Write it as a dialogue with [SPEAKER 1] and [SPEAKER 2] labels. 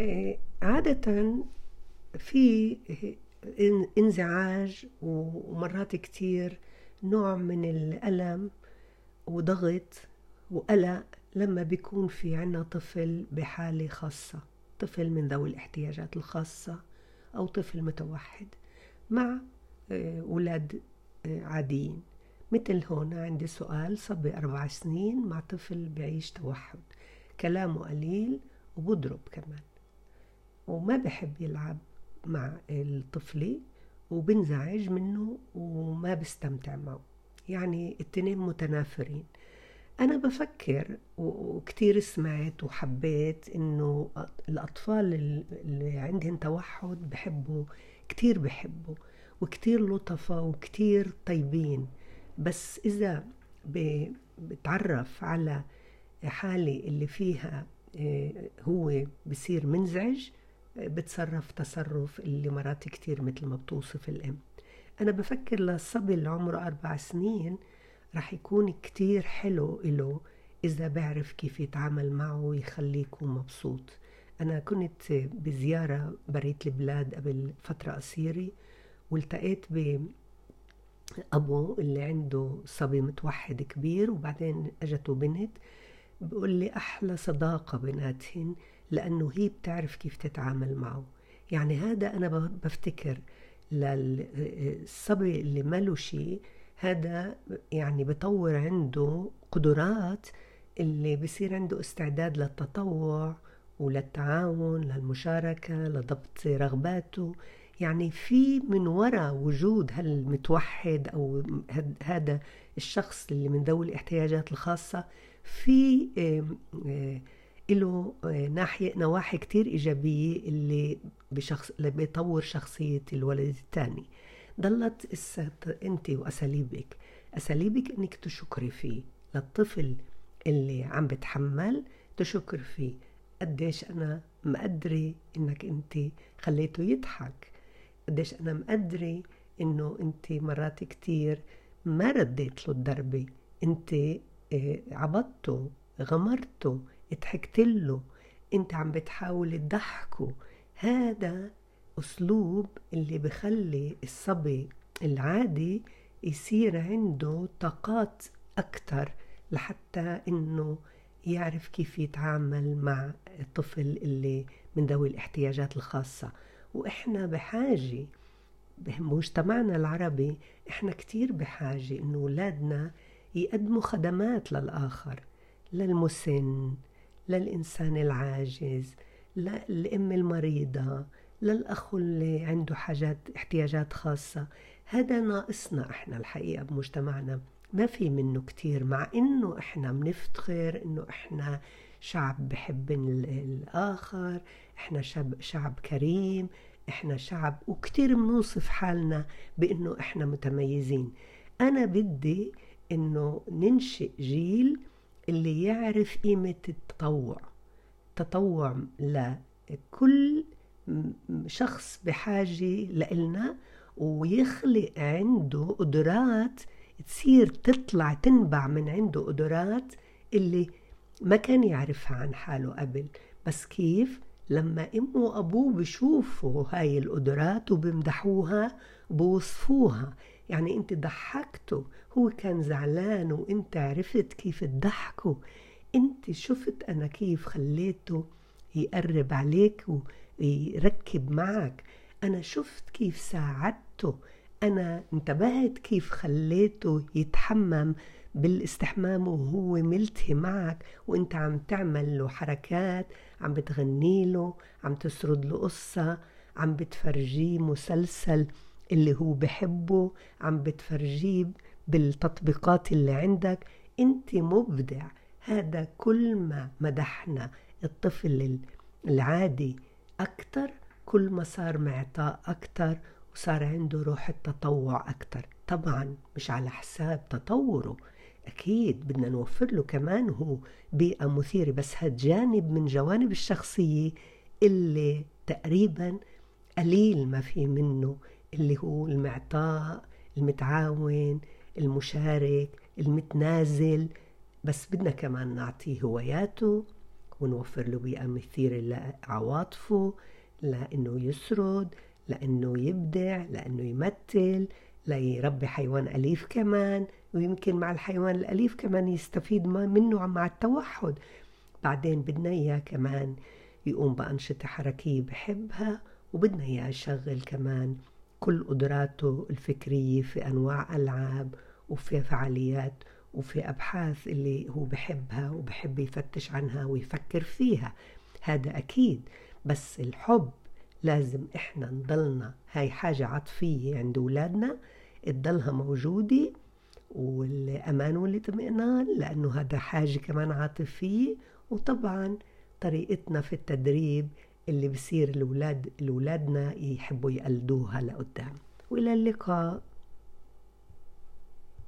[SPEAKER 1] آه، عادة في إن- انزعاج ومرات كتير نوع من الألم وضغط وقلق لما بيكون في عنا طفل بحالة خاصة طفل من ذوي الاحتياجات الخاصة أو طفل متوحد مع آه، أولاد آه، عاديين. مثل هون عندي سؤال صبي أربع سنين مع طفل بعيش توحد كلامه قليل وبضرب كمان. وما بحب يلعب مع الطفلة وبنزعج منه وما بستمتع معه. يعني التنين متنافرين. أنا بفكر وكتير سمعت وحبيت إنه الأطفال اللي عندهم توحد بحبوا كتير بحبوا وكتير لطفة وكتير طيبين. بس إذا بتعرف على حالة اللي فيها آه، هو بصير منزعج بتصرف تصرف اللي مرات كتير مثل ما بتوصف الأم. أنا بفكر للصبي اللي عمره أربع سنين رح يكون كتير حلو إله إذا بعرف كيف يتعامل معه ويخليه يكون مبسوط. أنا كنت بزيارة بريت البلاد قبل فترة قصيرة والتقيت بأبو اللي عنده صبي متوحد كبير وبعدين أجته بنت. بقول لي أحلى صداقة بيناتهن لأنه هي بتعرف كيف تتعامل معه. يعني هذا أنا بفتكر للصبي اللي ما له شيء هذا يعني بطور عنده قدرات اللي بصير عنده استعداد للتطوع وللتعاون للمشاركة لضبط رغباته. يعني في من وراء وجود هالمتوحد أو هذا الشخص اللي من ذوي الاحتياجات الخاصة في له آه، ناحية نواحي كتير إيجابية اللي بشخص اللي بيطور شخصية الولد الثاني ضلت اسا أنت وأساليبك. أساليبك إنك تشكري فيه. للطفل اللي عم بتحمل تشكر فيه. قديش أنا مقدرة إنك أنت خليته يضحك. قديش أنا مقدرة إنه أنت مرات كتير ما رديت له الضربة. أنت آه، عبطته غمرته. ضحكت له. انت عم بتحاول تضحكه. هذا أسلوب اللي بخلي الصبي العادي يصير عنده طاقات أكتر لحتى إنه يعرف كيف يتعامل مع الطفل اللي من ذوي الاحتياجات الخاصة. وإحنا بحاجة بمجتمعنا العربي إحنا كتير بحاجة إنه أولادنا يقدموا خدمات للآخر للمسن للإنسان العاجز للأم المريضة للأخ اللي عنده حاجات احتياجات خاصة. هذا ناقصنا إحنا الحقيقة بمجتمعنا. ما في منه كتير مع إنه إحنا بنفتخر إنه إحنا شعب بحب ال- الآخر إحنا شعب, شعب كريم إحنا شعب وكتير بنوصف حالنا بإنه إحنا متميزين. أنا بدي إنه ننشئ جيل اللي يعرف قيمة التطوع. تطوع لكل شخص بحاجة لإلنا ويخلق عنده قدرات تصير تطلع تنبع من عنده قدرات اللي ما كان يعرفها عن حاله قبل. بس كيف؟ لما أمه وأبوه بشوفوا هاي القدرات وبمدحوها بوصفوها. يعني انت ضحكته هو كان زعلان وانت عرفت كيف تضحكه. انت شفت أنا كيف خليته يقرب عليك ويركب معك. أنا شفت كيف ساعدته. أنا انتبهت كيف خليته يتحمم بالاستحمام وهو ملتهي معك. وانت عم تعمل له حركات عم بتغني له عم تسرد له قصة عم بتفرجيه مسلسل اللي هو بحبه عم بتفرجيه بالتطبيقات اللي عندك. انت مبدع. هذا كل ما مدحنا الطفل العادي أكتر كل ما صار معطاء أكتر وصار عنده روح التطوع أكتر. طبعا مش على حساب تطوره. أكيد بدنا نوفر له كمان هو بيئة مثيرة. بس هاد جانب من جوانب الشخصية اللي تقريبا قليل ما في منه اللي هو المعطاء المتعاون المشارك المتنازل. بس بدنا كمان نعطيه هواياته ونوفر له بيئة مثيرة لعواطفه لأنه يسرد لأنه يبدع لأنه يمثل ليربي حيوان أليف كمان. ويمكن مع الحيوان الأليف كمان يستفيد منه مع التوحد. بعدين بدنا إياه كمان يقوم بأنشطة حركية بحبها وبدنا إياه يشغل كمان كل قدراته الفكرية في أنواع ألعاب وفي فعاليات وفي أبحاث اللي هو بحبها وبحب يفتش عنها ويفكر فيها. هذا أكيد بس الحب لازم إحنا نضلنا هاي حاجة عاطفية عند أولادنا تضلها موجودة والأمان والاطمئنان لأنه هذا حاجة كمان عاطفية. وطبعا طريقتنا في التدريب اللي بصير الأولاد الأولادنا يحبوا يقلدوها لقدام وإلى اللقاء.